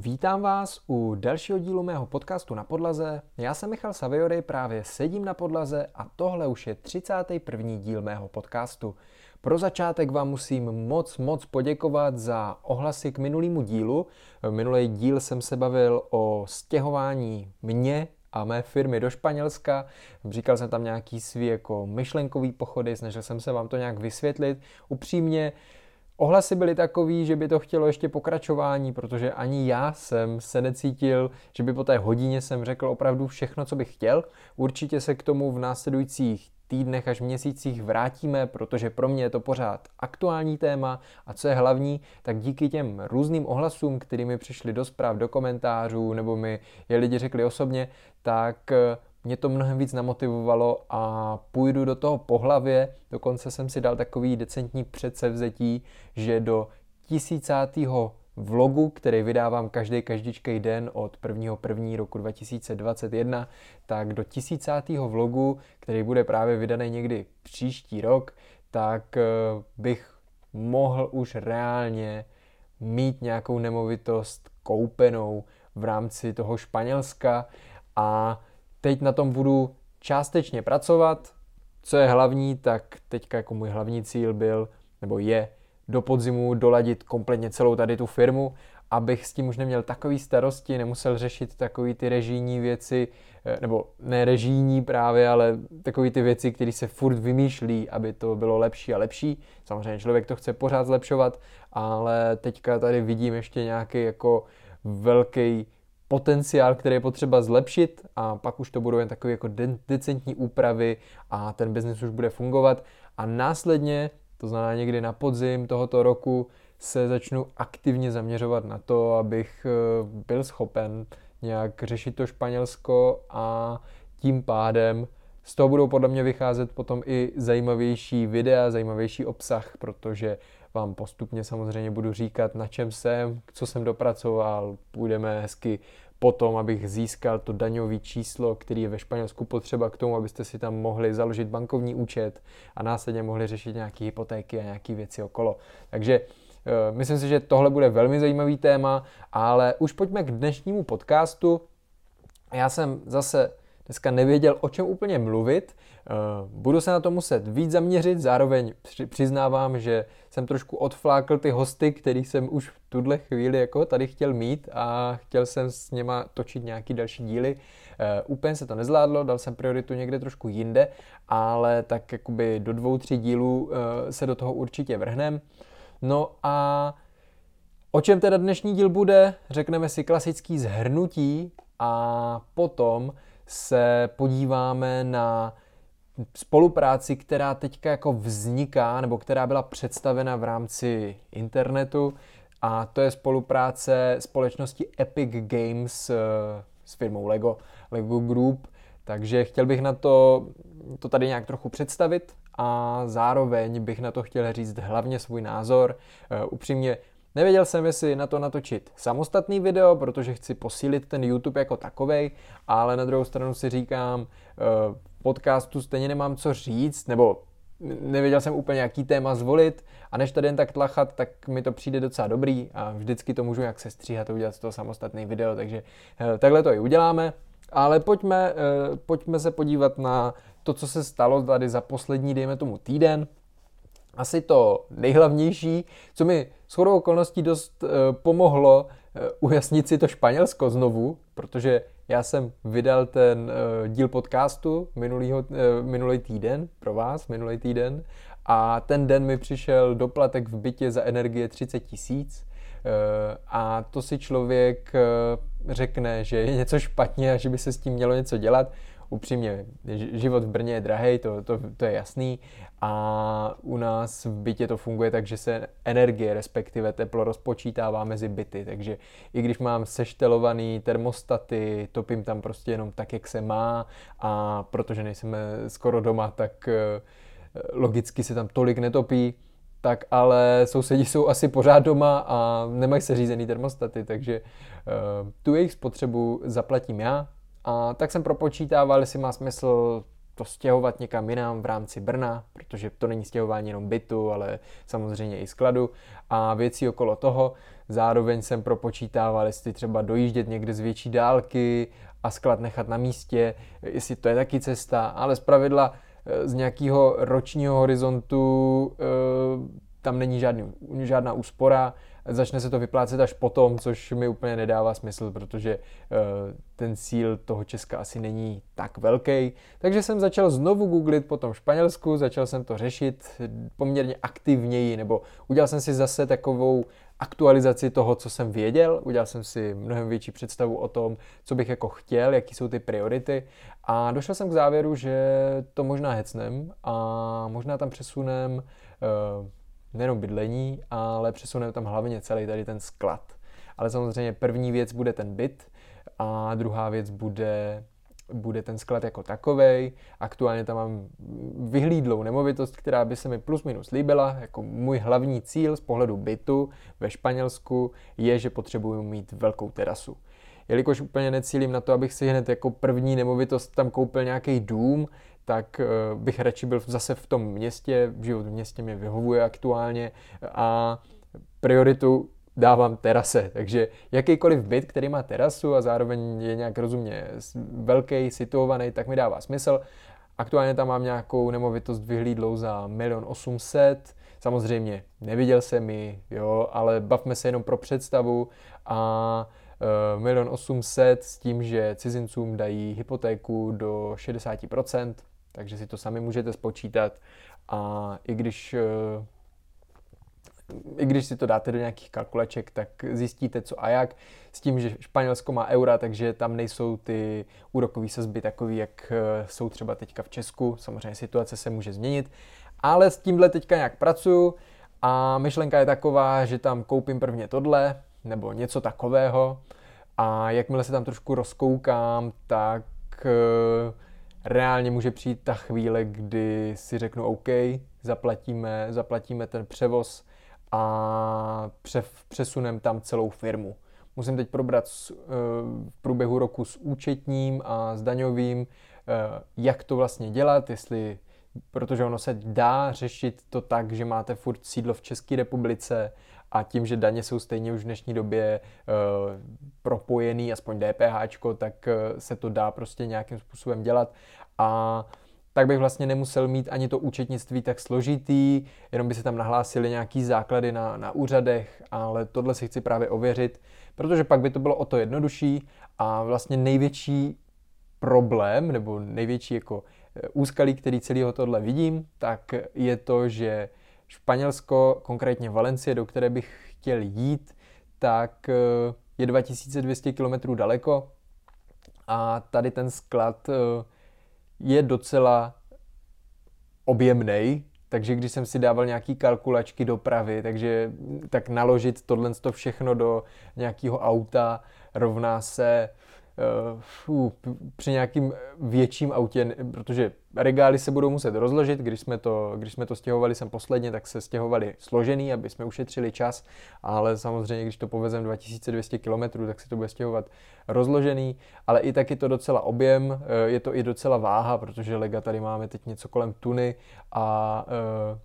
Vítám vás u dalšího dílu mého podcastu na podlaze. Já jsem Michal Saviory, právě sedím na podlaze a tohle už je 31. díl mého podcastu. Pro začátek vám musím moc, moc poděkovat za ohlasy k minulému dílu. Minulý díl jsem se bavil o stěhování mě a mé firmy do Španělska. Říkal jsem tam nějaký svý jako myšlenkový pochody, snažil jsem se vám to nějak vysvětlit. Upřímně, Ohlasy byly takový, že by to chtělo ještě pokračování, protože ani já jsem se necítil, že by po té hodině jsem řekl opravdu všechno, co bych chtěl. Určitě se k tomu v následujících týdnech až měsících vrátíme, protože pro mě je to pořád aktuální téma a co je hlavní, tak díky těm různým ohlasům, kterými přišli do zpráv, do komentářů, nebo mi je lidi řekli osobně, tak mě to mnohem víc namotivovalo a půjdu do toho po hlavě. Dokonce jsem si dal takový decentní předsevzetí, že do tisícátého vlogu, který vydávám každý každičkej den od 1.1. roku 2021, tak do tisícátého vlogu, který bude právě vydaný někdy příští rok, tak eh, bych mohl už reálně mít nějakou nemovitost koupenou v rámci toho Španělska a teď na tom budu částečně pracovat. Co je hlavní, tak teďka jako můj hlavní cíl byl, nebo je, do podzimu doladit kompletně celou tady tu firmu, abych s tím už neměl takový starosti, nemusel řešit takový ty režijní věci, eh, nebo ne režijní právě, ale takový ty věci, které se furt vymýšlí, aby to bylo lepší a lepší. Samozřejmě člověk to chce pořád zlepšovat, ale teďka tady vidím ještě nějaký jako velký potenciál, který je potřeba zlepšit a pak už to budou jen takové jako de- decentní úpravy a ten biznis už bude fungovat. A následně, to znamená někdy na podzim tohoto roku, se začnu aktivně zaměřovat na to, abych eh, byl schopen nějak řešit to Španělsko a tím pádem z toho budou podle mě vycházet potom i zajímavější videa, zajímavější obsah, protože vám postupně samozřejmě budu říkat, na čem jsem, co jsem dopracoval, půjdeme hezky potom, abych získal to daňové číslo, který je ve Španělsku potřeba k tomu, abyste si tam mohli založit bankovní účet a následně mohli řešit nějaké hypotéky a nějaké věci okolo. Takže eh, myslím si, že tohle bude velmi zajímavý téma, ale už pojďme k dnešnímu podcastu. Já jsem zase dneska nevěděl, o čem úplně mluvit. Eh, budu se na to muset víc zaměřit, zároveň přiznávám, že jsem trošku odflákl ty hosty, který jsem už v tuhle chvíli jako tady chtěl mít a chtěl jsem s něma točit nějaký další díly. Uh, úplně se to nezvládlo, dal jsem prioritu někde trošku jinde, ale tak jakoby do dvou, tří dílů uh, se do toho určitě vrhnem. No a o čem teda dnešní díl bude? Řekneme si klasický zhrnutí a potom se podíváme na spolupráci, která teďka jako vzniká, nebo která byla představena v rámci internetu a to je spolupráce společnosti Epic Games eh, s firmou Lego, Lego Group, takže chtěl bych na to, to tady nějak trochu představit a zároveň bych na to chtěl říct hlavně svůj názor. Uh, upřímně Nevěděl jsem, jestli na to natočit samostatný video, protože chci posílit ten YouTube jako takovej, ale na druhou stranu si říkám, uh, podcastu stejně nemám co říct, nebo nevěděl jsem úplně, jaký téma zvolit a než tady jen tak tlachat, tak mi to přijde docela dobrý a vždycky to můžu jak se stříhat a udělat z toho samostatný video, takže uh, takhle to i uděláme. Ale pojďme, uh, pojďme se podívat na to, co se stalo tady za poslední, dejme tomu, týden asi to nejhlavnější, co mi shodou okolností dost uh, pomohlo ujasnit si to Španělsko znovu, protože já jsem vydal ten uh, díl podcastu minulýho, uh, minulý týden pro vás, minulý týden a ten den mi přišel doplatek v bytě za energie 30 tisíc a to si člověk řekne, že je něco špatně a že by se s tím mělo něco dělat upřímně, život v Brně je drahý, to, to, to je jasný. A u nás v bytě to funguje tak, že se energie, respektive teplo rozpočítává mezi byty, takže i když mám seštelovaný termostaty, topím tam prostě jenom tak, jak se má. A protože nejsme skoro doma, tak eh, logicky se tam tolik netopí, tak ale sousedi jsou asi pořád doma a nemají se řízený termostaty, takže uh, tu jejich spotřebu zaplatím já, a tak jsem propočítával, jestli má smysl to stěhovat někam jinam v rámci Brna, protože to není stěhování jenom bytu, ale samozřejmě i skladu a věcí okolo toho. Zároveň jsem propočítával, jestli třeba dojíždět někde z větší dálky a sklad nechat na místě, jestli to je taky cesta, ale z pravidla eh, z nějakého ročního horizontu eh, tam není žádný, žádná úspora, začne se to vyplácet až potom, což mi úplně nedává smysl, protože uh, ten cíl toho Česka asi není tak velký. Takže jsem začal znovu googlit po tom Španělsku, začal jsem to řešit poměrně aktivněji, nebo udělal jsem si zase takovou aktualizaci toho, co jsem věděl, udělal jsem si mnohem větší představu o tom, co bych jako chtěl, jaký jsou ty priority a došel jsem k závěru, že to možná hecnem a možná tam přesunem uh, nejenom bydlení, ale přesuneme tam hlavně celý tady ten sklad. Ale samozřejmě první věc bude ten byt a druhá věc bude bude ten sklad jako takovej. Aktuálně tam mám vyhlídlou nemovitost, která by se mi plus minus líbila. Jako můj hlavní cíl z pohledu bytu ve Španělsku je, že potřebuju mít velkou terasu. Jelikož úplně necílím na to, abych si hned jako první nemovitost tam koupil nějaký dům, tak eh, bych radši byl zase v tom městě, život v městě mě vyhovuje aktuálně a prioritu dávám terase. Takže jakýkoliv byt, který má terasu a zároveň je nějak rozumně velký, situovaný, tak mi dává smysl. Aktuálně tam mám nějakou nemovitost vyhlídlou za milion 800. Samozřejmě neviděl jsem ji, jo, ale bavme se jenom pro představu a uh, milion 800 s tím, že cizincům dají hypotéku do 60%, takže si to sami můžete spočítat a i když uh, i když si to dáte do nějakých kalkulaček, tak zjistíte co a jak. S tím, že Španělsko má eura, takže tam nejsou ty úrokové sazby takové, jak eh, jsou třeba teďka v Česku. Samozřejmě situace se může změnit, ale s tímhle teďka nějak pracuju a myšlenka je taková, že tam koupím prvně tohle nebo něco takového a jakmile se tam trošku rozkoukám, tak eh, reálně může přijít ta chvíle, kdy si řeknu OK, zaplatíme, zaplatíme ten převoz a přesunem tam celou firmu. Musím teď probrat eh, v průběhu roku s účetním a s daňovým, eh, jak to vlastně dělat, jestli, protože ono se dá řešit to tak, že máte furt sídlo v České republice a tím, že daně jsou stejně už v dnešní době uh, propojený, aspoň DPH, tak uh, se to dá prostě nějakým způsobem dělat. A tak bych vlastně nemusel mít ani to účetnictví tak složitý, jenom by se tam nahlásili nějaký základy na, na úřadech, ale tohle si chci právě ověřit, protože pak by to bylo o to jednodušší a vlastně největší problém, nebo největší jako úskalí, který celého tohle vidím, tak je to, že Španělsko, konkrétně Valencie, do které bych chtěl jít, tak eh, je 2200 km daleko a tady ten sklad eh, je docela objemný, takže když jsem si dával nějaký kalkulačky dopravy, takže tak naložit tohle všechno do nějakého auta rovná se fů, při nějakým větším autě, protože regály se budou muset rozložit, když jsme to, když jsme to stěhovali sem posledně, tak se stěhovali složený, aby jsme ušetřili čas, ale samozřejmě, když to povezem 2200 km, tak se to bude stěhovat rozložený, ale i taky to docela objem, eh, je to i docela váha, protože lega tady máme teď něco kolem tuny a uh,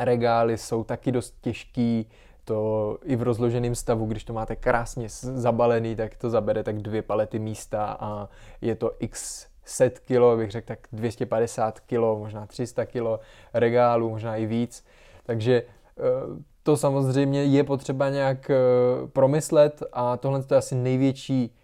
regály jsou taky dost těžký, to i v rozloženém stavu, když to máte krásně zabalený, tak to zabere tak dvě palety místa a je to x set kilo, bych řekl tak 250 kilo, možná 300 kilo regálu, možná i víc. Takže eh, to samozřejmě je potřeba nějak eh, promyslet a tohle je asi největší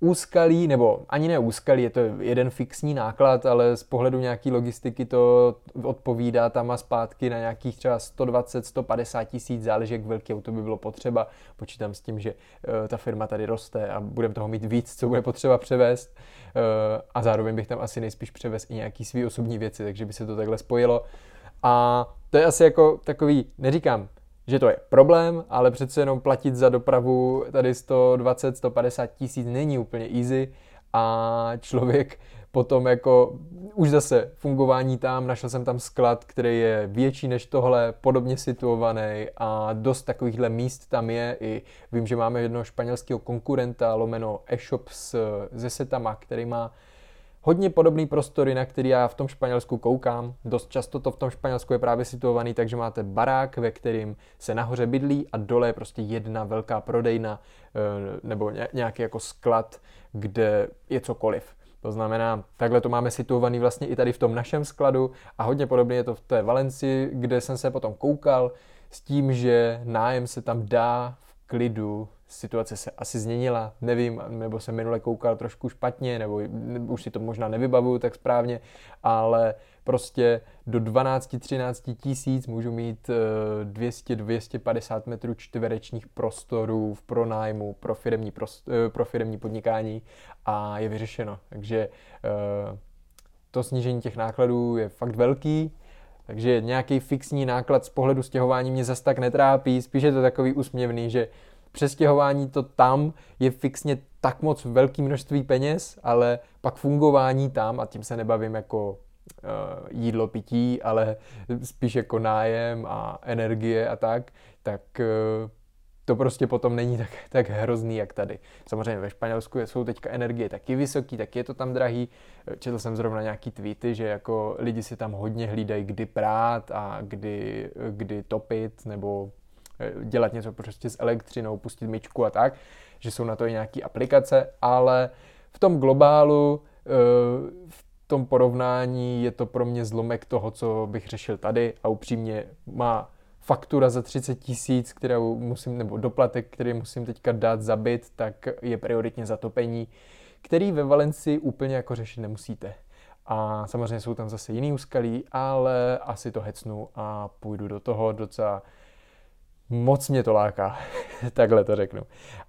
úskalí, nebo ani ne úskalí, je to jeden fixní náklad, ale z pohledu nějaký logistiky to odpovídá tam a zpátky na nějakých třeba 120-150 tisíc, záleží, jak velký auto by bylo potřeba. Počítám s tím, že uh, ta firma tady roste a budeme toho mít víc, co bude potřeba převést. Uh, a zároveň bych tam asi nejspíš převést i nějaký svý osobní věci, takže by se to takhle spojilo. A to je asi jako takový, neříkám, že to je problém, ale přece jenom platit za dopravu tady 120-150 tisíc není úplně easy a člověk potom jako už zase fungování tam, našel jsem tam sklad, který je větší než tohle, podobně situovaný a dost takovýchhle míst tam je. I vím, že máme jednoho španělského konkurenta, lomeno e-shop s, se setama, který má hodně podobný prostory, na který já v tom Španělsku koukám. Dost často to v tom Španělsku je právě situovaný, takže máte barák, ve kterým se nahoře bydlí a dole je prostě jedna velká prodejna eh, nebo nějaký jako sklad, kde je cokoliv. To znamená, takhle to máme situovaný vlastně i tady v tom našem skladu a hodně podobně je to v té Valenci, kde jsem se potom koukal s tím, že nájem se tam dá v klidu situace se asi změnila, nevím, nebo jsem minule koukal trošku špatně, nebo už si to možná nevybavuju tak správně, ale prostě do 12-13 tisíc můžu mít 200-250 eh, metrů čtverečních prostorů v pronájmu pro firmní, prost, eh, pro firmní podnikání a je vyřešeno. Takže eh, to snížení těch nákladů je fakt velký, takže nějaký fixní náklad z pohledu stěhování mě zas tak netrápí, spíš je to takový úsměvný, že přestěhování to tam je fixně tak moc velký množství peněz, ale pak fungování tam, a tím se nebavím jako uh, jídlo, pití, ale spíš jako nájem a energie a tak, tak uh, to prostě potom není tak, tak hrozný, jak tady. Samozřejmě ve Španělsku jsou teďka energie taky vysoký, tak je to tam drahý. Četl jsem zrovna nějaký tweety, že jako lidi si tam hodně hlídají, kdy prát a kdy, kdy topit, nebo Eh, dělat něco prostě s elektřinou, pustit myčku a tak, že jsou na to i nějaké aplikace, ale v tom globálu, eh, v tom porovnání je to pro mě zlomek toho, co bych řešil tady a upřímně má faktura za 30 tisíc, kterou musím, nebo doplatek, který musím teďka dát za byt, tak je prioritně zatopení, který ve Valenci úplně jako řešit nemusíte. A samozřejmě jsou tam zase jiný úskalí, ale asi to hecnu a půjdu do toho docela moc mě to láká, takhle to řeknu.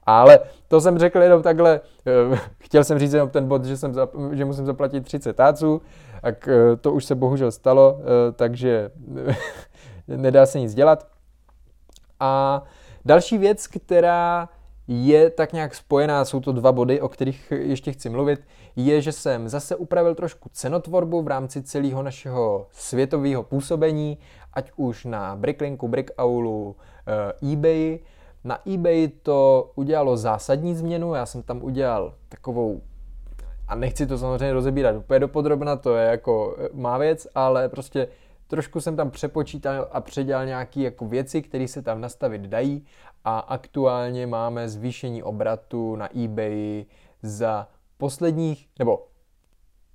Ale to jsem řekl jenom takhle, eh, chtěl jsem říct jenom ten bod, že, jsem zap, že musím zaplatit 30 táců, tak eh, to už se bohužel stalo, eh, takže nedá se nic dělat. A další věc, která je tak nějak spojená, jsou to dva body, o kterých ještě chci mluvit, je, že jsem zase upravil trošku cenotvorbu v rámci celého našeho světového působení, ať už na Bricklinku, Brickaulu, uh, eBay. Na eBay to udělalo zásadní změnu, já jsem tam udělal takovou a nechci to samozřejmě rozebírat úplně dopodrobna, to je jako eh, má věc, ale prostě trošku jsem tam přepočítal a předělal nějaké jako věci, které se tam nastavit dají a aktuálně máme zvýšení obratu na eBay za posledních, nebo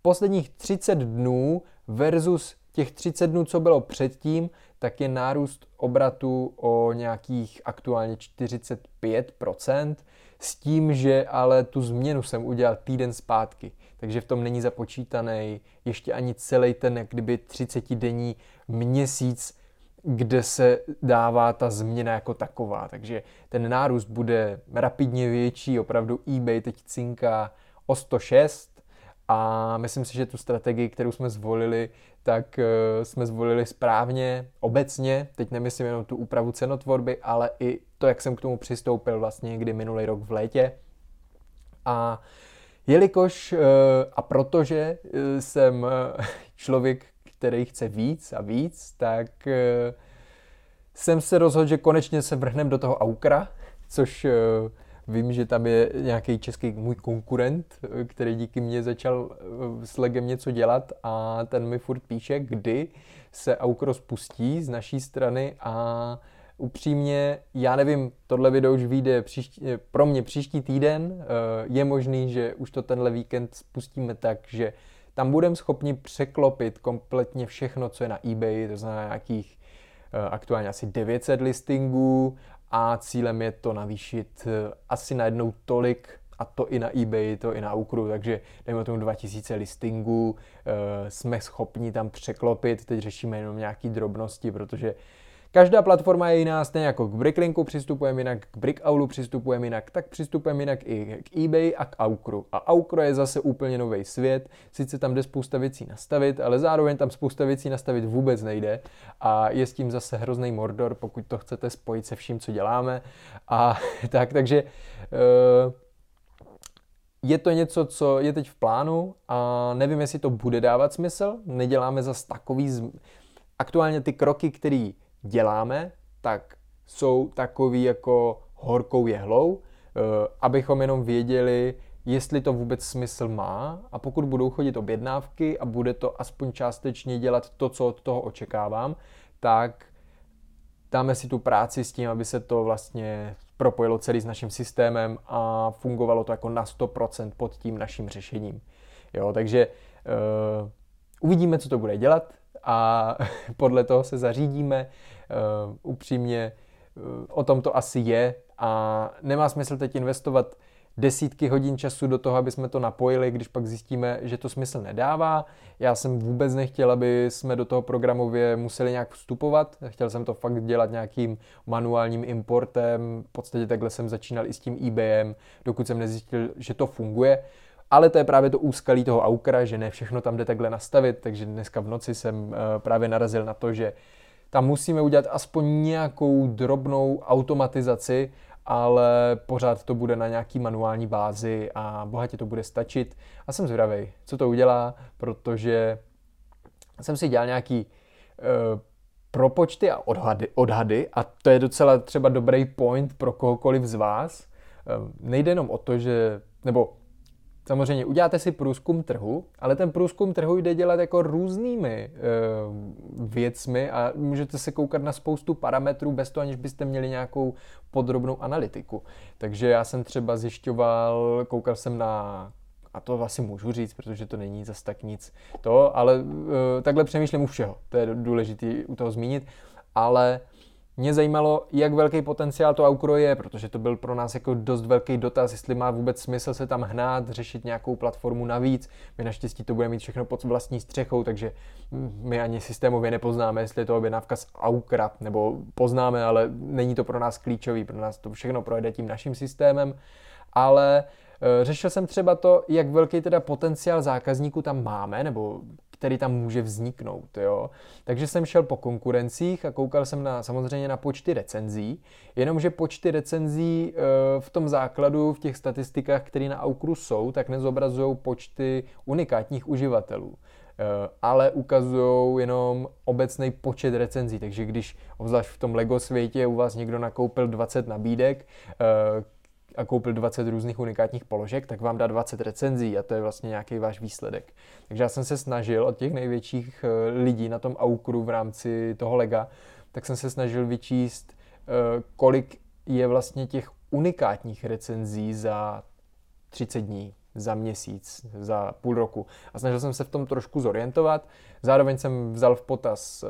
posledních 30 dnů versus těch 30 dnů, co bylo předtím, tak je nárůst obratu o nějakých aktuálně 45%, s tím, že ale tu změnu jsem udělal týden zpátky, takže v tom není započítaný ještě ani celý ten, jak kdyby 30 denní měsíc, kde se dává ta změna jako taková. Takže ten nárůst bude rapidně větší, opravdu eBay teď cinká o 106, a myslím si, že tu strategii, kterou jsme zvolili, tak uh, jsme zvolili správně, obecně, teď nemyslím jenom tu úpravu cenotvorby, ale i to, jak jsem k tomu přistoupil vlastně někdy minulý rok v létě. A jelikož uh, a protože uh, jsem člověk, který chce víc a víc, tak jsem se rozhodl, že konečně se vrhnem do toho Aukra, což Vím, že tam je nějaký český můj konkurent, který díky mně začal eh, s Legem něco dělat a ten mi furt píše, kdy se Aukro spustí z naší strany a upřímně, já nevím, tohle video už vyjde příští, eh, pro mě příští týden, eh, je možný, že už to tenhle víkend spustíme tak, že tam budeme schopni překlopit kompletně všechno, co je na eBay, to znamená nějakých aktuálně asi 900 listingů a cílem je to navýšit eh, asi najednou tolik, a to i na eBay, to i na Ukru, takže dejme tomu 2000 listingů, eh, jsme schopni tam překlopit, teď řešíme jenom nějaké drobnosti, protože Každá platforma je jiná, stejně jako k Bricklinku přistupujeme jinak, k Brickaulu přistupujeme jinak, tak přistupujeme jinak i k eBay a k Aukru. A Aukro je zase úplně nový svět, sice tam jde spousta věcí nastavit, ale zároveň tam spousta věcí nastavit vůbec nejde a je s tím zase hrozný mordor, pokud to chcete spojit se vším, co děláme. A tak, takže uh, je to něco, co je teď v plánu a nevím, jestli to bude dávat smysl. Neděláme zase takový... Z... Aktuálně ty kroky, které děláme, tak jsou takový jako horkou jehlou, eh, abychom jenom věděli, jestli to vůbec smysl má a pokud budou chodit objednávky a bude to aspoň částečně dělat to, co od toho očekávám, tak dáme si tu práci s tím, aby se to vlastně propojilo celý s naším systémem a fungovalo to jako na 100% pod tím naším řešením. Jo, takže uh, uvidíme, co to bude dělat a podle toho se zařídíme. Uh, upřímně uh, o tom to asi je a nemá smysl teď investovat desítky hodin času do toho, aby jsme to napojili, když pak zjistíme, že to smysl nedává. Já jsem vůbec nechtěl, aby jsme do toho programově museli nějak vstupovat. Chtěl jsem to fakt dělat nějakým manuálním importem. V podstatě takhle jsem začínal i s tím eBayem, dokud jsem nezjistil, že to funguje. Ale to je právě to úskalí toho Aukra, že ne všechno tam jde takhle nastavit, takže dneska v noci jsem eh, právě narazil na to, že tam musíme udělat aspoň nějakou drobnou automatizaci, ale pořád to bude na nějaký manuální bázi a bohatě to bude stačit. A jsem zvědavý, co to udělá, protože jsem si dělal nějaký uh, propočty a odhady, odhady a to je docela třeba dobrý point pro kohokoliv z vás. Uh, nejde jenom o to, že, nebo Samozřejmě uděláte si průzkum trhu, ale ten průzkum trhu jde dělat jako různými e, věcmi a můžete se koukat na spoustu parametrů bez toho, aniž byste měli nějakou podrobnou analytiku. Takže já jsem třeba zjišťoval, koukal jsem na a to asi můžu říct, protože to není zas tak nic to, ale e, takhle přemýšlím u všeho, to je důležité u toho zmínit, ale mě zajímalo, jak velký potenciál to Aukro je, protože to byl pro nás jako dost velký dotaz, jestli má vůbec smysl se tam hnát, řešit nějakou platformu navíc. My naštěstí to bude mít všechno pod vlastní střechou, takže my ani systémově nepoznáme, jestli je to objednávka z Aukra, nebo poznáme, ale není to pro nás klíčový, pro nás to všechno projde tím naším systémem. Ale eh, Řešil jsem třeba to, jak velký teda potenciál zákazníků tam máme, nebo který tam může vzniknout. Jo? Takže jsem šel po konkurencích a koukal jsem na, samozřejmě na počty recenzí, jenomže počty recenzí e, v tom základu, v těch statistikách, které na Aukru jsou, tak nezobrazují počty unikátních uživatelů e, ale ukazují jenom obecný počet recenzí. Takže když obzvlášť v tom LEGO světě u vás někdo nakoupil 20 nabídek, e, a koupil 20 různých unikátních položek, tak vám dá 20 recenzí a to je vlastně nějaký váš výsledek. Takže já jsem se snažil od těch největších eh, lidí na tom Aukru v rámci toho lega, tak jsem se snažil vyčíst, eh, kolik je vlastně těch unikátních recenzí za 30 dní, za měsíc, za půl roku. A snažil jsem se v tom trošku zorientovat. Zároveň jsem vzal v potaz eh,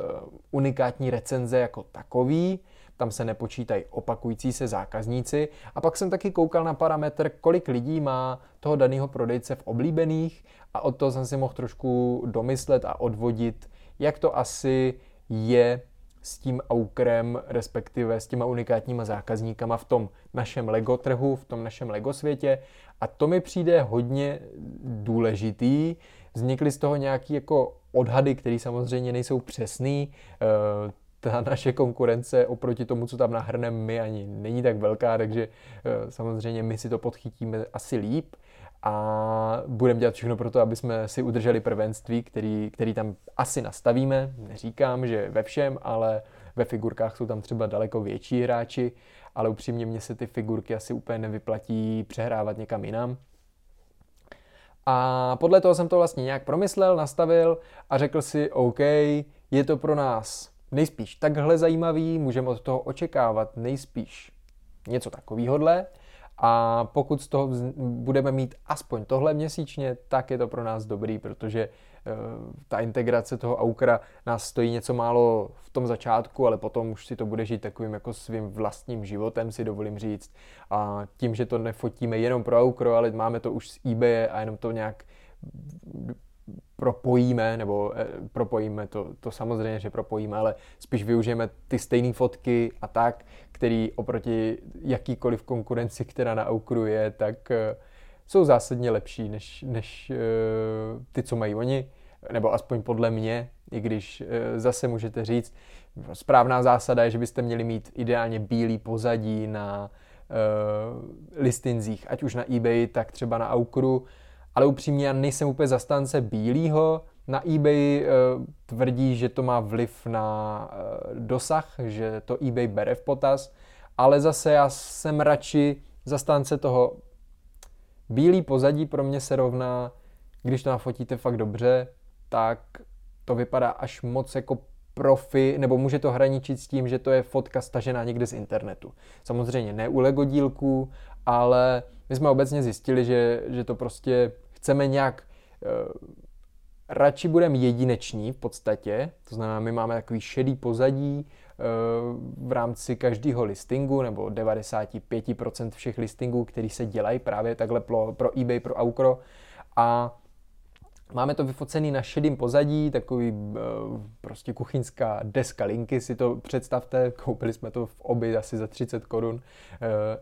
unikátní recenze jako takový, tam se nepočítají opakující se zákazníci. A pak jsem taky koukal na parametr, kolik lidí má toho daného prodejce v oblíbených a od toho jsem si mohl trošku domyslet a odvodit, jak to asi je s tím aukrem, respektive s těma unikátníma zákazníkama v tom našem Lego trhu, v tom našem Lego světě. A to mi přijde hodně důležitý. Vznikly z toho nějaké jako odhady, které samozřejmě nejsou přesný. Ta naše konkurence oproti tomu, co tam nahrneme my, ani není tak velká, takže eh, samozřejmě my si to podchytíme asi líp a budeme dělat všechno pro to, aby jsme si udrželi prvenství, který, který tam asi nastavíme. Neříkám, že ve všem, ale ve figurkách jsou tam třeba daleko větší hráči, ale upřímně mně se ty figurky asi úplně nevyplatí přehrávat někam jinam. A podle toho jsem to vlastně nějak promyslel, nastavil a řekl si, OK, je to pro nás nejspíš takhle zajímavý, můžeme od toho očekávat nejspíš něco takovýhodle a pokud z toho budeme mít aspoň tohle měsíčně, tak je to pro nás dobrý, protože uh, ta integrace toho Aukra nás stojí něco málo v tom začátku, ale potom už si to bude žít takovým jako svým vlastním životem, si dovolím říct. A tím, že to nefotíme jenom pro Aukro, ale máme to už z eBay a jenom to nějak propojíme, nebo eh, propojíme to, to samozřejmě, že propojíme, ale spíš využijeme ty stejné fotky a tak, který oproti jakýkoliv konkurenci, která na Aukru je, tak eh, jsou zásadně lepší než, než eh, ty, co mají oni, nebo aspoň podle mě, i když zase můžete říct, správná zásada je, že byste měli mít ideálně bílý pozadí na listinzích, ať už na eBay, tak třeba na Aukru, ale upřímně já nejsem úplně zastánce bílého. Na eBay e, tvrdí, že to má vliv na e, dosah, že to eBay bere v potaz, ale zase já jsem radši zastánce toho bílý pozadí pro mě se rovná, když to nafotíte fakt dobře, tak to vypadá až moc jako profi, nebo může to hraničit s tím, že to je fotka stažená někde z internetu. Samozřejmě ne u Lego dílků, ale my jsme obecně zjistili, že, že to prostě chceme nějak uh, radši budeme jedineční v podstatě, to znamená, my máme takový šedý pozadí uh, v rámci každého listingu, nebo 95% všech listingů, který se dělají právě takhle pro, pro eBay, pro Aukro. A Máme to vyfocený na šedým pozadí, takový uh, prostě kuchyňská deska linky, si to představte, koupili jsme to v oby asi za 30 korun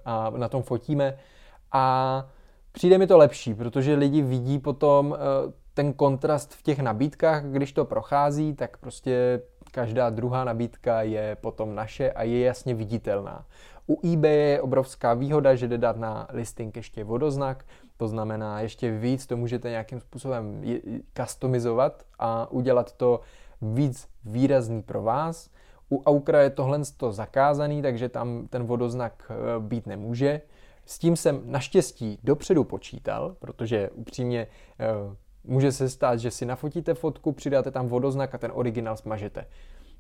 a na tom fotíme. A přijde mi to lepší, protože lidi vidí potom uh, ten kontrast v těch nabídkách, když to prochází, tak prostě každá druhá nabídka je potom naše a je jasně viditelná. U eBay je obrovská výhoda, že jde dát na listing ještě vodoznak, to znamená ještě víc to můžete nějakým způsobem customizovat a udělat to víc výrazný pro vás. U Aukra je tohle zakázaný, takže tam ten vodoznak eh, být nemůže. S tím jsem naštěstí dopředu počítal, protože upřímně eh, může se stát, že si nafotíte fotku, přidáte tam vodoznak a ten originál smažete.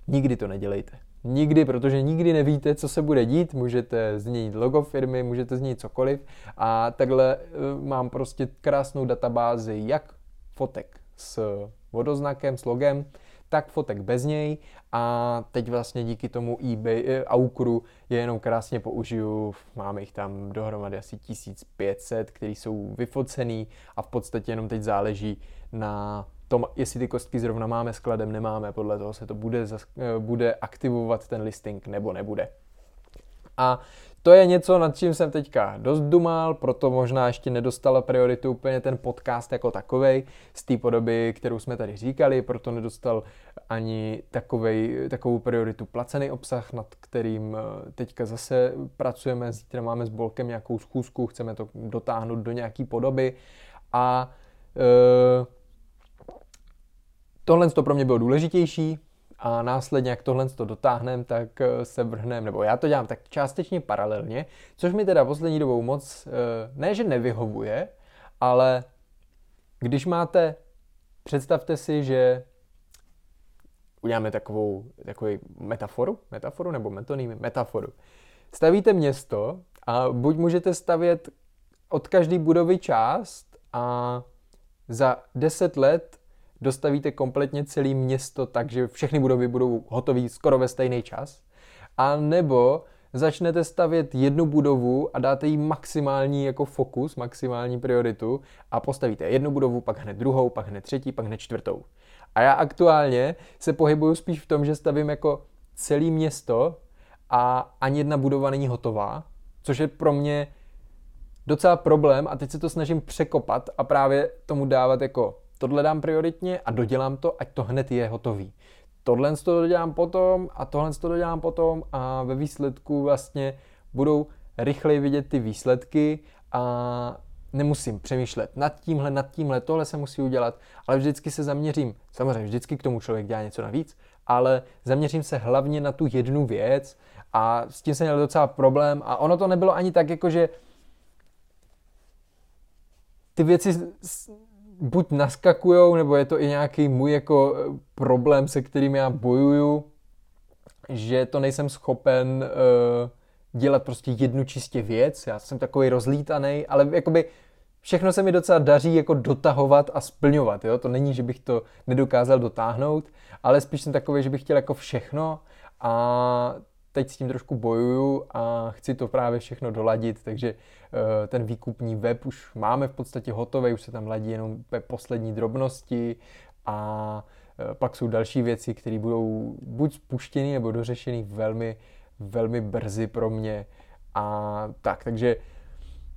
Nikdy to nedělejte. Nikdy, protože nikdy nevíte, co se bude dít. Můžete změnit logo firmy, můžete změnit cokoliv. A takhle eh, mám prostě krásnou databázi jak fotek s vodoznakem, s logem, tak fotek bez něj a teď vlastně díky tomu eBay, eh, Aukru je jenom krásně použiju, máme jich tam dohromady asi 1500, který jsou vyfocený a v podstatě jenom teď záleží na tom, jestli ty kostky zrovna máme skladem, nemáme, podle toho se to bude, eh, bude aktivovat ten listing nebo nebude. A to je něco, nad čím jsem teďka dost dumal, proto možná ještě nedostala prioritu úplně ten podcast jako takovej z té podoby, kterou jsme tady říkali, proto nedostal ani takovej, takovou prioritu placený obsah, nad kterým eh, teďka zase pracujeme. Zítra máme s Bolkem nějakou schůzku, chceme to dotáhnout do nějaký podoby a e, Tohle to pro mě bylo důležitější a následně, jak tohle to dotáhneme, tak eh, se vrhneme, nebo já to dělám tak částečně paralelně, což mi teda poslední dobou moc, eh, ne že nevyhovuje, ale když máte, představte si, že uděláme takovou, takovou metaforu, metaforu nebo metonými, metaforu. Stavíte město a buď můžete stavět od každé budovy část a za 10 let dostavíte kompletně celé město tak, že všechny budovy budou hotové skoro ve stejný čas, a nebo začnete stavět jednu budovu a dáte jí maximální jako fokus, maximální prioritu a postavíte jednu budovu, pak hned druhou, pak hned třetí, pak hned čtvrtou. A já aktuálně se pohybuju spíš v tom, že stavím jako celé město a ani jedna budova není hotová, což je pro mě docela problém a teď se to snažím překopat a právě tomu dávat jako tohle dám prioritně a dodělám to, ať to hned je hotový. Tohle to dodělám potom a tohle to dodělám potom a ve výsledku vlastně budou rychleji vidět ty výsledky a nemusím přemýšlet nad tímhle, nad tímhle, tohle se musí udělat, ale vždycky se zaměřím, samozřejmě vždycky k tomu člověk dělá něco navíc, ale zaměřím se hlavně na tu jednu věc a s tím jsem měl docela problém a ono to nebylo ani tak, jako že ty věci buď naskakujou, nebo je to i nějaký můj jako eh, problém, se kterým já bojuju, že to nejsem schopen uh, dělat prostě jednu čistě věc. Já jsem takový rozlítaný, ale jakoby všechno se mi docela daří jako dotahovat a splňovat. Jo? To není, že bych to nedokázal dotáhnout, ale spíš jsem takový, že bych chtěl jako všechno a teď s tím trošku bojuju a chci to právě všechno doladit, takže eh, ten výkupní web už máme v podstatě hotový, už se tam ladí jenom poslední drobnosti a eh, pak jsou další věci, které budou buď spuštěny nebo dořešeny velmi, velmi brzy pro mě. A tak, takže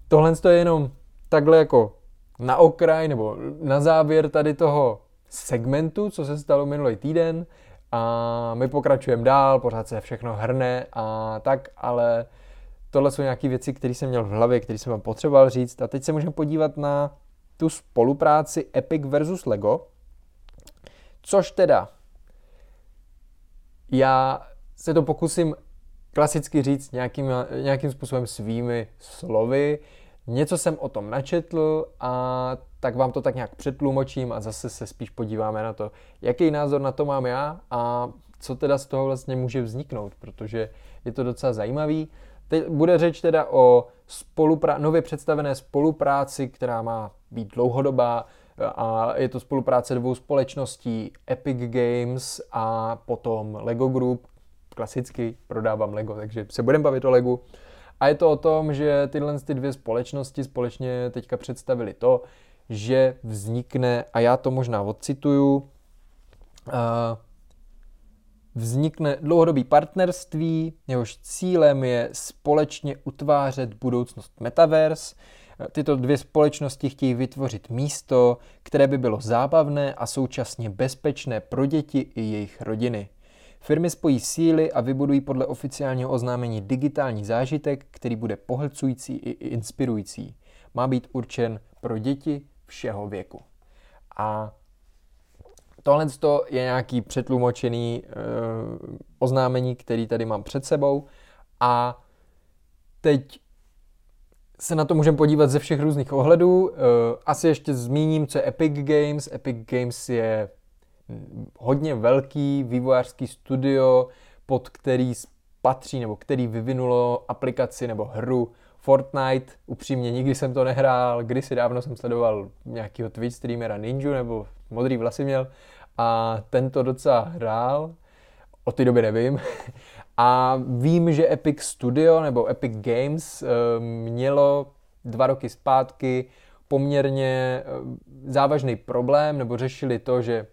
tohle je jenom takhle jako na okraj nebo na závěr tady toho segmentu, co se stalo minulý týden a my pokračujeme dál, pořád se všechno hrne a tak, ale tohle jsou nějaké věci, které jsem měl v hlavě, které jsem vám potřeboval říct a teď se můžeme podívat na tu spolupráci Epic versus Lego, což teda já se to pokusím klasicky říct nějakým, nějakým způsobem svými slovy. Něco jsem o tom načetl a tak vám to tak nějak přetlumočím a zase se spíš podíváme na to, jaký názor na to mám já a co teda z toho vlastně může vzniknout, protože je to docela zajímavý. Teď bude řeč teda o spolupra- nově představené spolupráci, která má být dlouhodobá a je to spolupráce dvou společností Epic Games a potom Lego Group. Klasicky prodávám Lego, takže se budeme bavit o Legu. A je to o tom, že tyhle ty dvě společnosti společně teďka představili to, že vznikne, a já to možná odcituju, uh, vznikne dlouhodobý partnerství, jehož cílem je společně utvářet budoucnost Metaverse. Tyto dvě společnosti chtějí vytvořit místo, které by bylo zábavné a současně bezpečné pro děti i jejich rodiny. Firmy spojí síly a vybudují podle oficiálního oznámení digitální zážitek, který bude pohlcující i inspirující. Má být určen pro děti všeho věku. A tohle je nějaký přetlumočený uh, oznámení, který tady mám před sebou a teď se na to můžeme podívat ze všech různých ohledů. Uh, asi ještě zmíním, co je Epic Games. Epic Games je hodně velký vývojářský studio, pod který patří nebo který vyvinulo aplikaci nebo hru Fortnite. Upřímně nikdy jsem to nehrál, kdysi dávno jsem sledoval nějakého Twitch streamera Ninja nebo modrý vlasy měl a ten to docela hrál. O té době nevím. A vím, že Epic Studio nebo Epic Games eh, mělo dva roky zpátky poměrně eh, závažný problém, nebo řešili to, že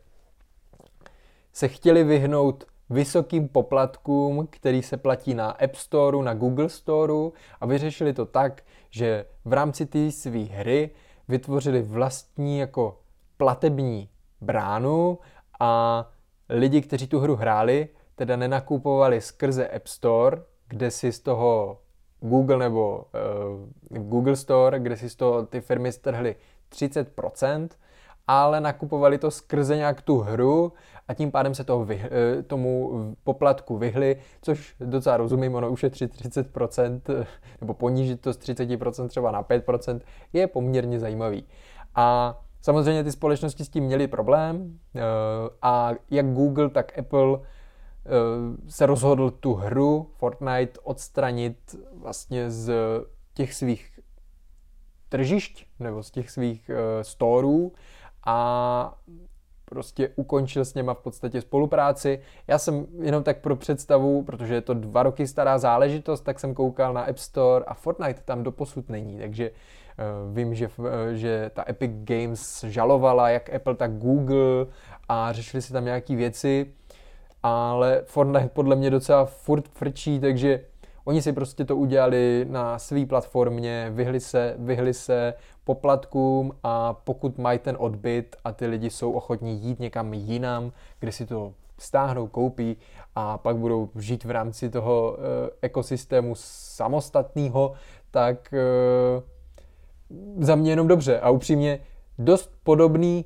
se chtěli vyhnout vysokým poplatkům, který se platí na App Store, na Google Store a vyřešili to tak, že v rámci té své hry vytvořili vlastní jako platební bránu a lidi, kteří tu hru hráli, teda nenakupovali skrze App Store, kde si z toho Google nebo uh, Google Store, kde si z toho ty firmy strhly 30%, ale nakupovali to skrze nějak tu hru a tím pádem se toho vyh, eh, tomu poplatku vyhli, což docela rozumím, ono ušetřit 30% nebo ponížit to z 30% třeba na 5% je poměrně zajímavý. A samozřejmě ty společnosti s tím měly problém eh, a jak Google, tak Apple eh, se rozhodl tu hru Fortnite odstranit vlastně z těch svých tržišť nebo z těch svých storů a prostě ukončil s něma v podstatě spolupráci. Já jsem jenom tak pro představu, protože je to dva roky stará záležitost, tak jsem koukal na App Store a Fortnite tam doposud není, takže uh, vím, že, uh, že ta Epic Games žalovala jak Apple, tak Google a řešili si tam nějaké věci, ale Fortnite podle mě docela furt frčí, takže Oni si prostě to udělali na své platformě, vyhli se, vyhli se poplatkům a pokud mají ten odbyt a ty lidi jsou ochotní jít někam jinam, kde si to stáhnou, koupí a pak budou žít v rámci toho e, ekosystému samostatného, tak e, za mě jenom dobře. A upřímně dost podobný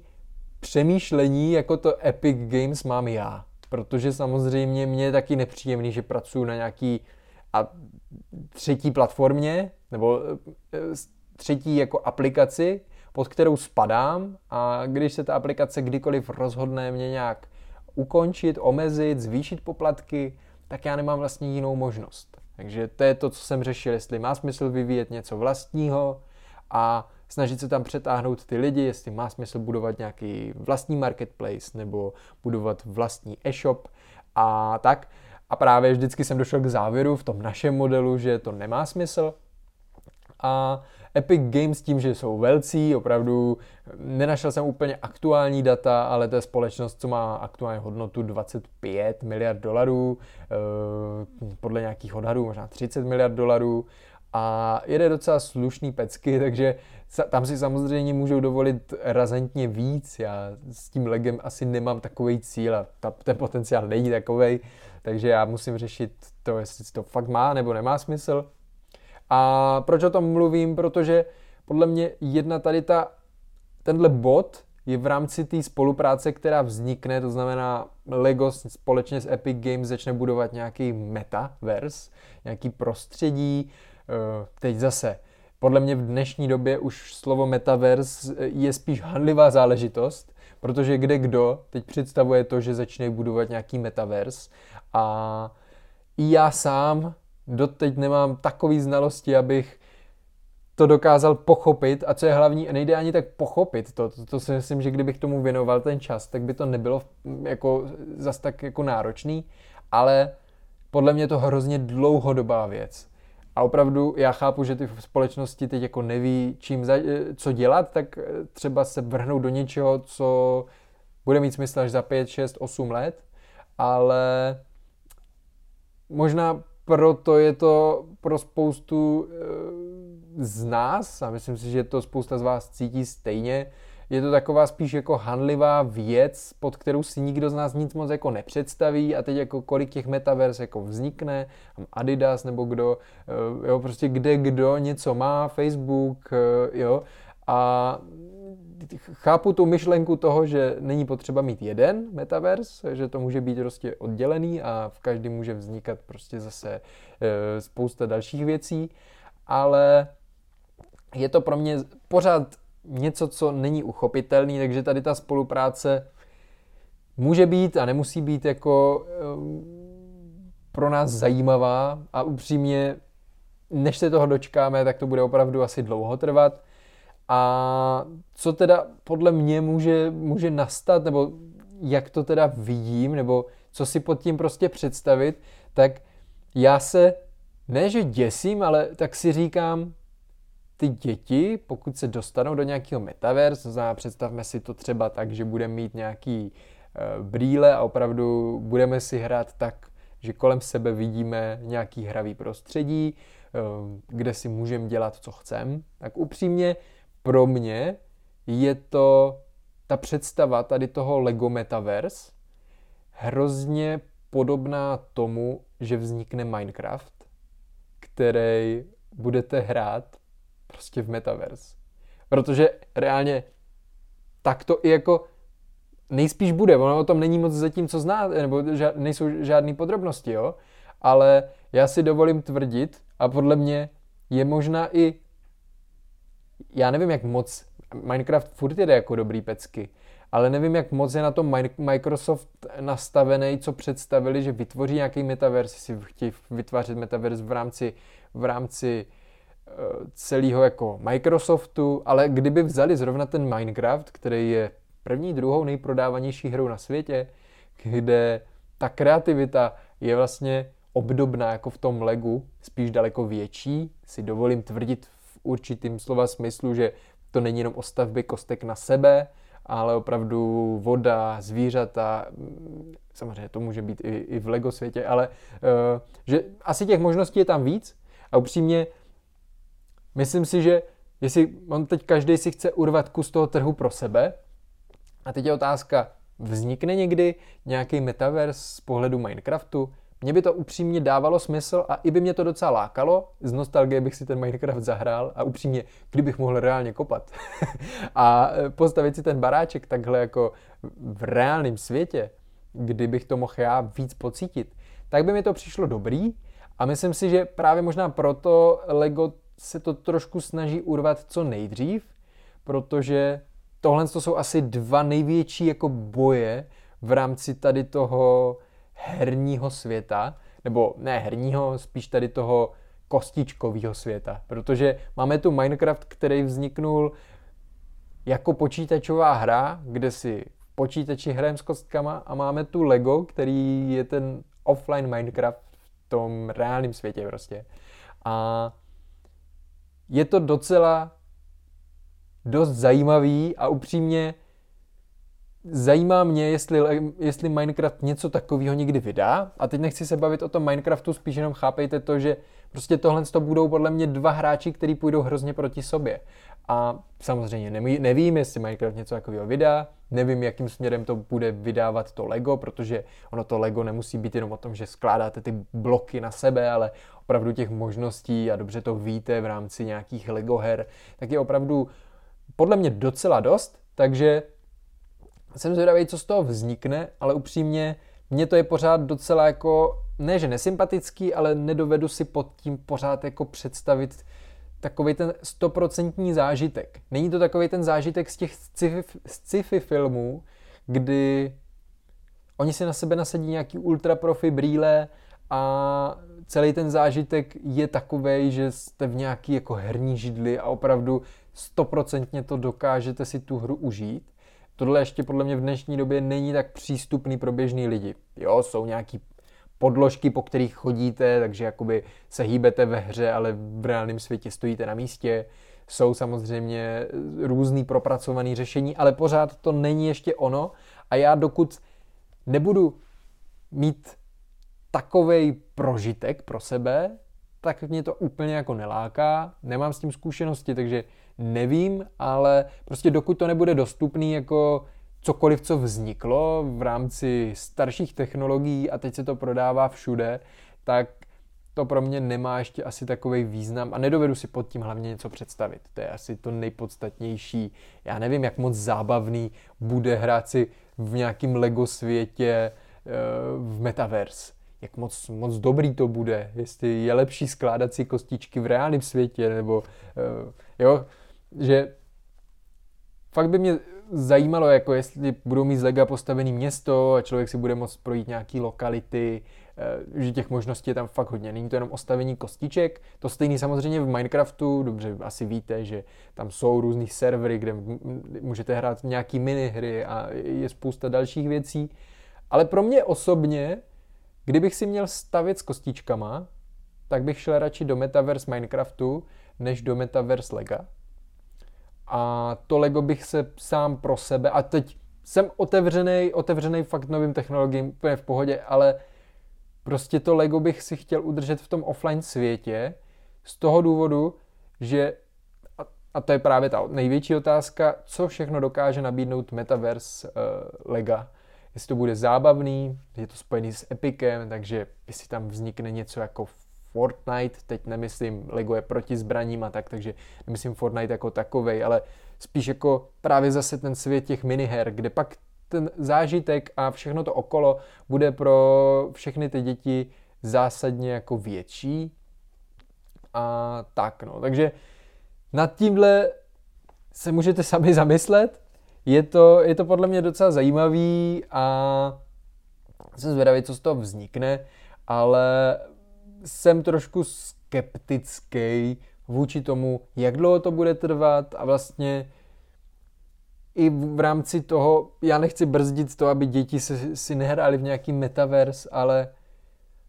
přemýšlení, jako to Epic Games mám já. Protože samozřejmě mě je taky nepříjemný, že pracuji na nějaký a třetí platformě, nebo e, třetí jako aplikaci, pod kterou spadám a když se ta aplikace kdykoliv rozhodne mě nějak ukončit, omezit, zvýšit poplatky, tak já nemám vlastně jinou možnost. Takže to je to, co jsem řešil, jestli má smysl vyvíjet něco vlastního a snažit se tam přetáhnout ty lidi, jestli má smysl budovat nějaký vlastní marketplace nebo budovat vlastní e-shop a tak. A právě vždycky jsem došel k závěru v tom našem modelu, že to nemá smysl. A Epic Games tím, že jsou velcí, opravdu nenašel jsem úplně aktuální data, ale to je společnost, co má aktuální hodnotu 25 miliard dolarů, eh, podle nějakých odhadů možná 30 miliard dolarů a jede docela slušný pecky, takže tam si samozřejmě můžou dovolit razentně víc. Já s tím legem asi nemám takový cíl a ta, ten potenciál není takový, takže já musím řešit to, jestli to fakt má nebo nemá smysl. A proč o tom mluvím? Protože podle mě jedna tady ta, tenhle bod je v rámci té spolupráce, která vznikne, to znamená LEGO společně s Epic Games začne budovat nějaký metaverse, nějaký prostředí, eh, teď zase podle mě v dnešní době už slovo metaverse je spíš handlivá záležitost, protože kde kdo teď představuje to, že začne budovat nějaký metaverse a i já sám doteď nemám takový znalosti, abych to dokázal pochopit a co je hlavní, nejde ani tak pochopit to, to, to si myslím, že kdybych tomu věnoval ten čas, tak by to nebylo jako zas tak jako náročný, ale podle mě to hrozně dlouhodobá věc. A opravdu já chápu, že ty společnosti teď jako neví, čím za, co dělat, tak třeba se vrhnou do něčeho, co bude mít smysl až za 5, 6, 8 let, ale možná proto je to pro spoustu eh, z nás, a myslím si, že to spousta z vás cítí stejně, je to taková spíš jako handlivá věc, pod kterou si nikdo z nás nic moc jako nepředstaví a teď jako kolik těch metavers jako vznikne, Adidas nebo kdo, eh, jo, prostě kde kdo něco má, Facebook, eh, jo, a chápu tu myšlenku toho, že není potřeba mít jeden metaverse, že to může být prostě oddělený a v každém může vznikat prostě zase e, spousta dalších věcí, ale je to pro mě pořád něco, co není uchopitelný, takže tady ta spolupráce může být a nemusí být jako e, pro nás zajímavá a upřímně, než se toho dočkáme, tak to bude opravdu asi dlouho trvat. A co teda podle mě může, může nastat, nebo jak to teda vidím, nebo co si pod tím prostě představit, tak já se ne, že děsím, ale tak si říkám, ty děti, pokud se dostanou do nějakého metaverse, znamená, představme si to třeba tak, že budeme mít nějaký uh, brýle a opravdu budeme si hrát tak, že kolem sebe vidíme nějaký hravý prostředí, uh, kde si můžeme dělat, co chceme, tak upřímně pro mě je to ta představa tady toho Lego Metaverse hrozně podobná tomu, že vznikne Minecraft, který budete hrát prostě v Metaverse. Protože reálně tak to i jako nejspíš bude. Ono o tom není moc zatím, co zná, nebo ža- nejsou žádné podrobnosti, jo. Ale já si dovolím tvrdit, a podle mě je možná i já nevím, jak moc Minecraft furt jde jako dobrý pecky, ale nevím, jak moc je na tom Microsoft nastavený, co představili, že vytvoří nějaký metaverse, si chtějí vytvářet metaverse v rámci, v rámci uh, celého jako Microsoftu, ale kdyby vzali zrovna ten Minecraft, který je první, druhou nejprodávanější hrou na světě, kde ta kreativita je vlastně obdobná jako v tom Legu, spíš daleko větší, si dovolím tvrdit určitým slova smyslu, že to není jenom o stavbě kostek na sebe, ale opravdu voda, zvířata, samozřejmě to může být i, i v Lego světě, ale uh, že asi těch možností je tam víc. A upřímně myslím si, že jestli on teď každý si chce urvat kus toho trhu pro sebe a teď je otázka, vznikne někdy nějaký metaverse z pohledu Minecraftu? Mně by to upřímně dávalo smysl a i by mě to docela lákalo. Z nostalgie bych si ten Minecraft zahrál a upřímně, kdybych mohl reálně kopat a e, postavit si ten baráček takhle jako v reálném světě, kdybych to mohl já víc pocítit, tak by mi to přišlo dobrý a myslím si, že právě možná proto Lego se to trošku snaží urvat co nejdřív, protože tohle to jsou asi dva největší jako boje v rámci tady toho herního světa, nebo ne herního, spíš tady toho kostičkového světa, protože máme tu Minecraft, který vzniknul jako počítačová hra, kde si v počítači hrajeme s kostkama a máme tu Lego, který je ten offline Minecraft v tom reálném světě prostě. A je to docela dost zajímavý a upřímně zajímá mě, jestli, jestli Minecraft něco takového někdy vydá. A teď nechci se bavit o tom Minecraftu, spíš jenom chápejte to, že prostě tohle to budou podle mě dva hráči, kteří půjdou hrozně proti sobě. A samozřejmě nevím, jestli Minecraft něco takového vydá, nevím, jakým směrem to bude vydávat to Lego, protože ono to Lego nemusí být jenom o tom, že skládáte ty bloky na sebe, ale opravdu těch možností, a dobře to víte v rámci nějakých Lego her, tak je opravdu podle mě docela dost, takže jsem zvědavý, co z toho vznikne, ale upřímně mně to je pořád docela jako, ne že nesympatický, ale nedovedu si pod tím pořád jako představit takový ten stoprocentní zážitek. Není to takový ten zážitek z těch sci-fi, sci-fi filmů, kdy oni si na sebe nasadí nějaký ultra profi brýle a celý ten zážitek je takový, že jste v nějaký jako herní židli a opravdu stoprocentně to dokážete si tu hru užít. Tohle ještě podle mě v dnešní době není tak přístupný pro běžný lidi. Jo, jsou nějaký podložky, po kterých chodíte, takže jakoby se hýbete ve hře, ale v reálném světě stojíte na místě. Jsou samozřejmě různý propracovaný řešení, ale pořád to není ještě ono a já dokud nebudu mít takovej prožitek pro sebe, tak mě to úplně jako neláká, nemám s tím zkušenosti, takže nevím, ale prostě dokud to nebude dostupný jako cokoliv, co vzniklo v rámci starších technologií a teď se to prodává všude, tak to pro mě nemá ještě asi takový význam a nedovedu si pod tím hlavně něco představit. To je asi to nejpodstatnější. Já nevím, jak moc zábavný bude hrát si v nějakém Lego světě eh, v Metaverse. Jak moc, moc dobrý to bude, jestli je lepší skládat si kostičky v reálném světě, nebo eh, jo, že fakt by mě zajímalo, jako jestli budou mít z Lega postavený město a člověk si bude moct projít nějaký lokality, eh, že těch možností je tam fakt hodně. Není to jenom ostavení kostiček, to stejný samozřejmě v Minecraftu, dobře, asi víte, že tam jsou různý servery, kde můžete hrát nějaký minihry a je spousta dalších věcí. Ale pro mě osobně, kdybych si měl stavět s kostičkama, tak bych šel radši do Metaverse Minecraftu, než do Metaverse Lega a to Lego bych se sám pro sebe, a teď jsem otevřený, otevřený fakt novým technologiím, úplně v pohodě, ale prostě to Lego bych si chtěl udržet v tom offline světě z toho důvodu, že a to je právě ta největší otázka, co všechno dokáže nabídnout Metaverse uh, Lega. Jestli to bude zábavný, je to spojený s Epicem, takže jestli tam vznikne něco jako Fortnite, teď nemyslím, Lego je proti zbraním a tak, takže nemyslím Fortnite jako takovej, ale spíš jako právě zase ten svět těch miniher, kde pak ten zážitek a všechno to okolo bude pro všechny ty děti zásadně jako větší. A tak no, takže nad tímhle se můžete sami zamyslet. Je to, je to podle mě docela zajímavý a jsem zvědavý, co z toho vznikne, ale jsem trošku skeptický vůči tomu, jak dlouho to bude trvat a vlastně i v rámci toho, já nechci brzdit to, aby děti se, si nehráli v nějaký metavers, ale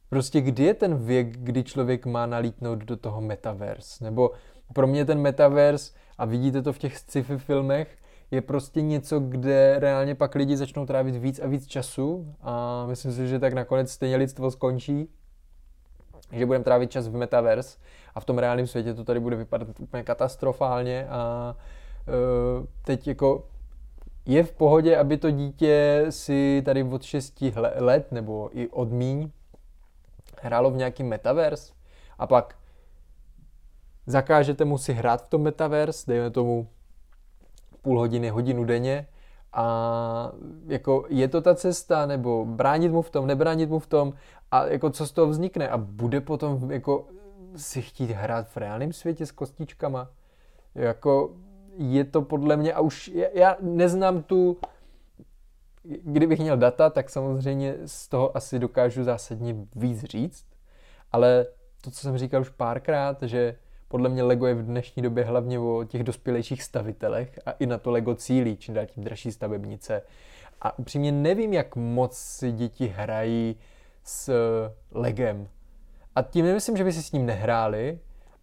prostě kdy je ten věk, kdy člověk má nalítnout do toho metavers? Nebo pro mě ten metavers, a vidíte to v těch sci-fi filmech, je prostě něco, kde reálně pak lidi začnou trávit víc a víc času a myslím si, že tak nakonec stejně lidstvo skončí že budeme trávit čas v metaverse a v tom reálném světě to tady bude vypadat úplně katastrofálně a uh, teď jako je v pohodě, aby to dítě si tady od 6 let nebo i od míň hrálo v nějaký metaverse a pak zakážete mu si hrát v tom metaverse, dejme tomu půl hodiny, hodinu denně a jako je to ta cesta, nebo bránit mu v tom, nebránit mu v tom a jako co z toho vznikne a bude potom jako si chtít hrát v reálném světě s kostičkama. Jako je to podle mě a už já neznám tu kdybych měl data, tak samozřejmě z toho asi dokážu zásadně víc říct, ale to, co jsem říkal už párkrát, že podle mě Lego je v dnešní době hlavně o těch dospělejších stavitelech a i na to Lego cílí, čím dál tím dražší stavebnice. A upřímně nevím, jak moc si děti hrají s Legem. A tím nemyslím, že by si s ním nehráli,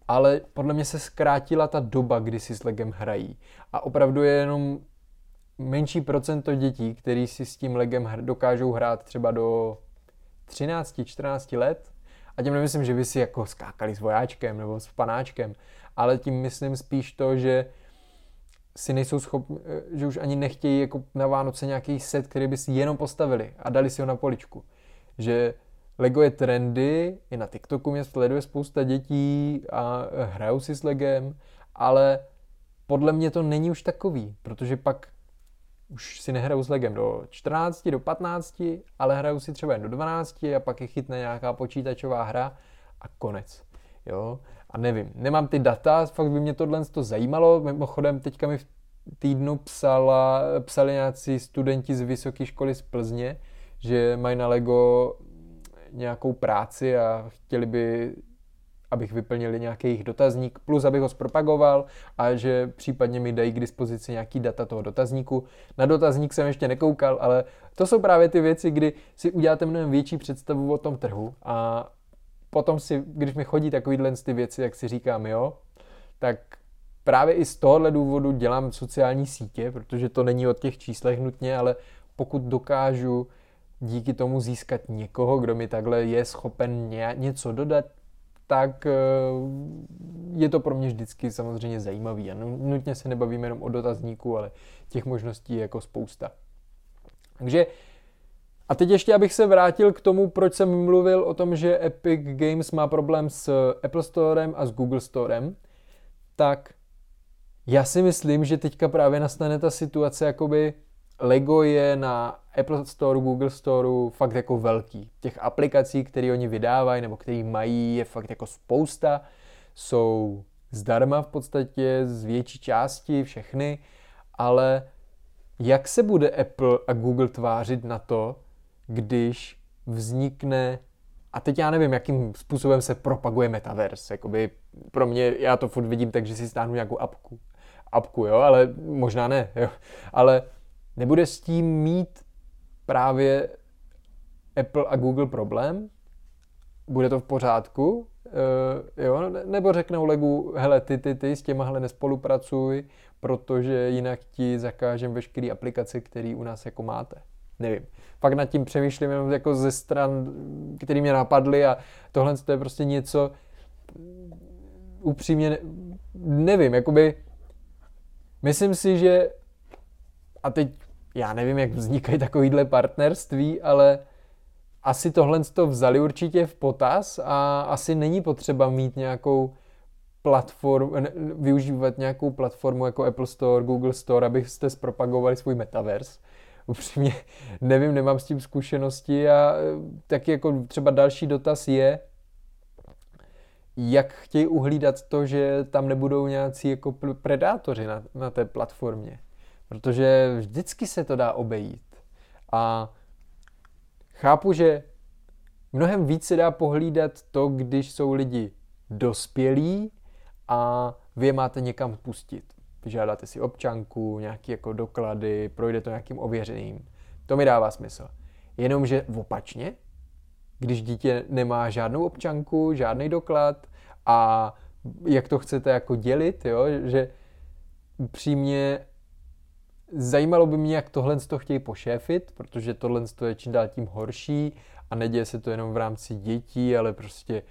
ale podle mě se zkrátila ta doba, kdy si s Legem hrají. A opravdu je jenom menší procento dětí, který si s tím Legem dokážou hrát třeba do 13-14 let a tím nemyslím, že by si jako skákali s vojáčkem nebo s panáčkem, ale tím myslím spíš to, že si nejsou schopni, eh, že už ani nechtějí jako na Vánoce nějaký set, který by si jenom postavili a dali si ho na poličku. Že Lego je trendy, i na TikToku mě sleduje spousta dětí a hrajou si s Legem, ale podle mě to není už takový, protože pak už si nehraju s legem do 14, do 15, ale hraju si třeba jen do 12 a pak je chytne nějaká počítačová hra a konec. Jo? A nevím, nemám ty data, fakt by mě tohle to zajímalo. Mimochodem, teďka mi v týdnu psala, psali nějací studenti z vysoké školy z Plzně, že mají na Lego nějakou práci a chtěli by abych vyplnili nějaký jejich dotazník, plus abych ho zpropagoval a že případně mi dají k dispozici nějaký data toho dotazníku. Na dotazník jsem ještě nekoukal, ale to jsou právě ty věci, kdy si uděláte mnohem větší představu o tom trhu a potom si, když mi chodí takovýhle ty věci, jak si říkám, jo, tak právě i z tohohle důvodu dělám sociální sítě, protože to není o těch číslech nutně, ale pokud dokážu díky tomu získat někoho, kdo mi takhle je schopen něco dodat, tak eh, je to pro mě vždycky samozřejmě zajímavý. A nutně se nebavíme jenom o dotazníku, ale těch možností je jako spousta. Takže a teď ještě, abych se vrátil k tomu, proč jsem mluvil o tom, že Epic Games má problém s Apple Storem a s Google Storem, tak já si myslím, že teďka právě nastane ta situace, jakoby Lego je na Apple Store, Google Store fakt jako velký. Těch aplikací, které oni vydávají nebo které mají, je fakt jako spousta. Jsou zdarma v podstatě, z větší části, všechny, ale jak se bude Apple a Google tvářit na to, když vznikne a teď já nevím, jakým způsobem se propaguje metaverse. Jakoby pro mě, já to furt vidím tak, že si stáhnu nějakou apku. Apku, jo, ale možná ne, jo. Ale nebude s tím mít právě Apple a Google problém? Bude to v pořádku? Uh, jo? Nebo řeknou Legu, hele, ty, ty, ty s těmahle nespolupracuj, protože jinak ti zakážem veškeré aplikace, které u nás jako máte. Nevím. Pak nad tím přemýšlím jenom jako ze stran, které mě napadly a tohle to je prostě něco upřímně nevím, jakoby myslím si, že a teď já nevím, jak vznikají takovýhle partnerství, ale asi tohle to vzali určitě v potaz a asi není potřeba mít nějakou platformu, využívat nějakou platformu jako Apple Store, Google Store, abyste zpropagovali svůj metaverse. Upřímně nevím, nemám s tím zkušenosti a e, taky jako třeba další dotaz je, jak chtějí uhlídat to, že tam nebudou nějací jako predátoři na, na té platformě. Protože vždycky se to dá obejít. A chápu, že mnohem víc se dá pohlídat to, když jsou lidi dospělí a vy je máte někam pustit. Vyžádáte si občanku, nějaké jako doklady, projde to nějakým ověřeným. To mi dává smysl. Jenomže opačně, když dítě nemá žádnou občanku, žádný doklad a jak to chcete jako dělit, jo? že upřímně Zajímalo by mě, jak tohle to chtějí pošéfit, protože tohle je čím dál tím horší a neděje se to jenom v rámci dětí, ale prostě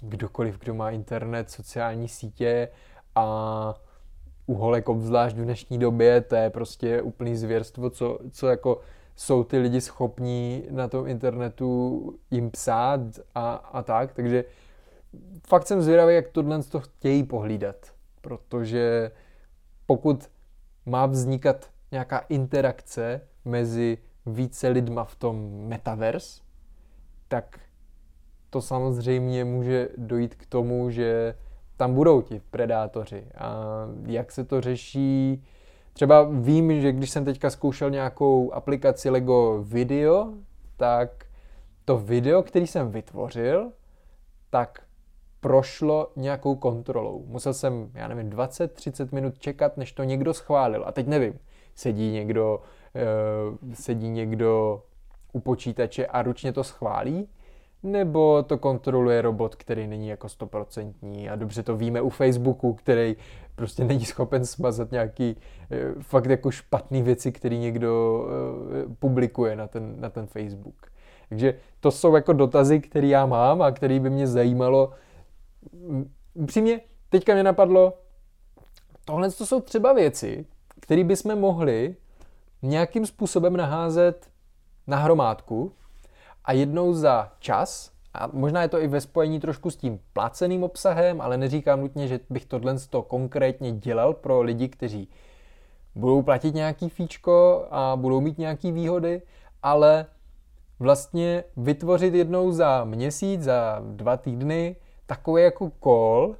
kdokoliv, kdo má internet, sociální sítě a u holek obzvlášť v dnešní době, to je prostě úplný zvěrstvo, co, co jako jsou ty lidi schopní na tom internetu jim psát a, a tak, takže fakt jsem zvědavý, jak tohle to chtějí pohlídat, protože pokud má vznikat nějaká interakce mezi více lidma v tom metaverse, tak to samozřejmě může dojít k tomu, že tam budou ti predátoři. A jak se to řeší? Třeba vím, že když jsem teďka zkoušel nějakou aplikaci Lego Video, tak to video, který jsem vytvořil, tak prošlo nějakou kontrolou. Musel jsem, já nevím, 20-30 minut čekat, než to někdo schválil. A teď nevím, sedí někdo, uh, sedí někdo u počítače a ručně to schválí, nebo to kontroluje robot, který není jako stoprocentní a dobře to víme u Facebooku, který prostě není schopen smazat nějaký uh, fakt jako špatný věci, který někdo uh, publikuje na ten, na ten Facebook. Takže to jsou jako dotazy, které já mám a které by mě zajímalo. Upřímně, teďka mě napadlo, tohle to jsou třeba věci, který bychom mohli nějakým způsobem naházet na hromádku a jednou za čas, a možná je to i ve spojení trošku s tím placeným obsahem, ale neříkám nutně, že bych tohle to konkrétně dělal pro lidi, kteří budou platit nějaký fíčko a budou mít nějaký výhody, ale vlastně vytvořit jednou za měsíc, za dva týdny takový jako call,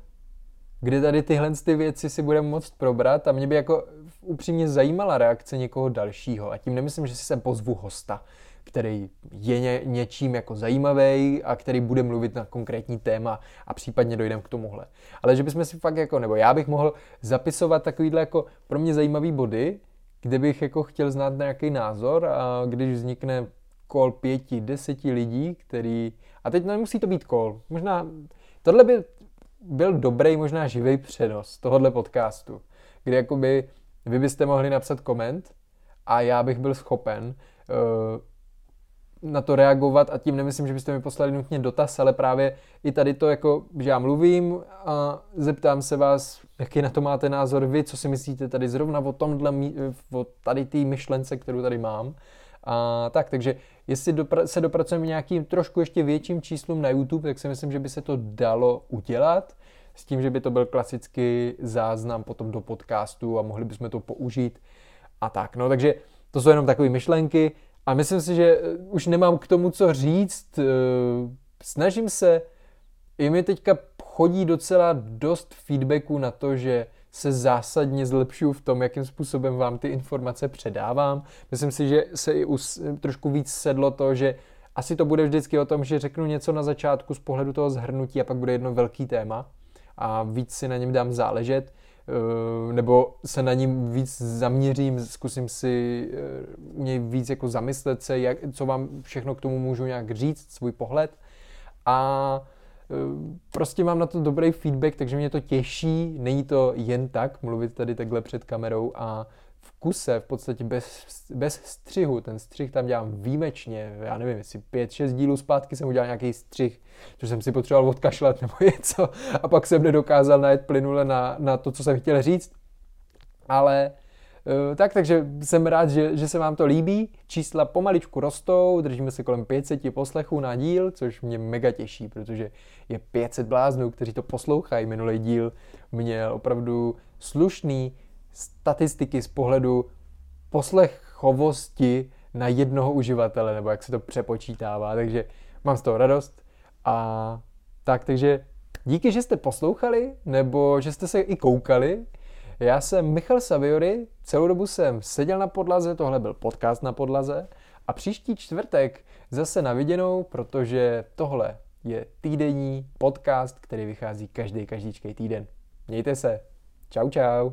kde tady tyhle ty věci si budeme moct probrat a mě by jako upřímně zajímala reakce někoho dalšího. A tím nemyslím, že si sem pozvu hosta, který je ně, něčím jako zajímavý a který bude mluvit na konkrétní téma a případně dojdeme k tomuhle. Ale že bychom si fakt jako, nebo já bych mohl zapisovat takovýhle jako pro mě zajímavý body, kde bych jako chtěl znát nějaký názor a když vznikne kol pěti, deseti lidí, který, a teď nemusí to být kol, možná, tohle by byl dobrý, možná živý přenos tohohle podcastu, kde jakoby vy byste mohli napsat koment a já bych byl schopen uh, na to reagovat a tím nemyslím, že byste mi poslali nutně dotaz, ale právě i tady to, jako, že já mluvím a zeptám se vás, jaký na to máte názor vy, co si myslíte tady zrovna o tomhle, o tady té myšlence, kterou tady mám. A tak, takže jestli dopra- se dopracujeme nějakým trošku ještě větším číslům na YouTube, tak si myslím, že by se to dalo udělat s tím, že by to byl klasický záznam potom do podcastu a mohli bychom to použít a tak. No, takže to jsou jenom takové myšlenky a myslím si, že eh, už nemám k tomu co říct. Eh, snažím se, i mi teďka chodí docela dost feedbacku na to, že se zásadně zlepšuju v tom, jakým způsobem vám ty informace předávám. Myslím si, že se i us, trošku víc sedlo to, že asi to bude vždycky o tom, že řeknu něco na začátku z pohledu toho zhrnutí a pak bude jedno velký téma a víc si na něm dám záležet, eh, nebo se na ním víc zaměřím, zkusím si eh, u něj víc jako zamyslet se, jak, co vám všechno k tomu můžu nějak říct, svůj pohled. A eh, prostě mám na to dobrý feedback, takže mě to těší, není to jen tak mluvit tady takhle před kamerou a kuse, v podstatě bez, bez střihu. Ten střih tam dělám výjimečně, já nevím, jestli pět, šest dílů zpátky jsem udělal nějaký střih, což jsem si potřeboval odkašlat nebo něco a pak jsem nedokázal najet plynule na, na to, co jsem chtěl říct. Ale eh, tak, takže jsem rád, že, že se vám to líbí. Čísla pomaličku rostou, držíme se kolem 500 poslechů na díl, což mě mega těší, protože je 500 bláznů, kteří to poslouchají. Minulý díl měl opravdu slušný statistiky z pohledu poslechovosti na jednoho uživatele, nebo jak se to přepočítává, takže mám z toho radost. A tak, takže díky, že jste poslouchali, nebo že jste se i koukali. Já jsem Michal Saviory, celou dobu jsem seděl na podlaze, tohle byl podcast na podlaze a příští čtvrtek zase na viděnou, protože tohle je týdenní podcast, který vychází každý, každýčkej týden. Mějte se. Čau, čau.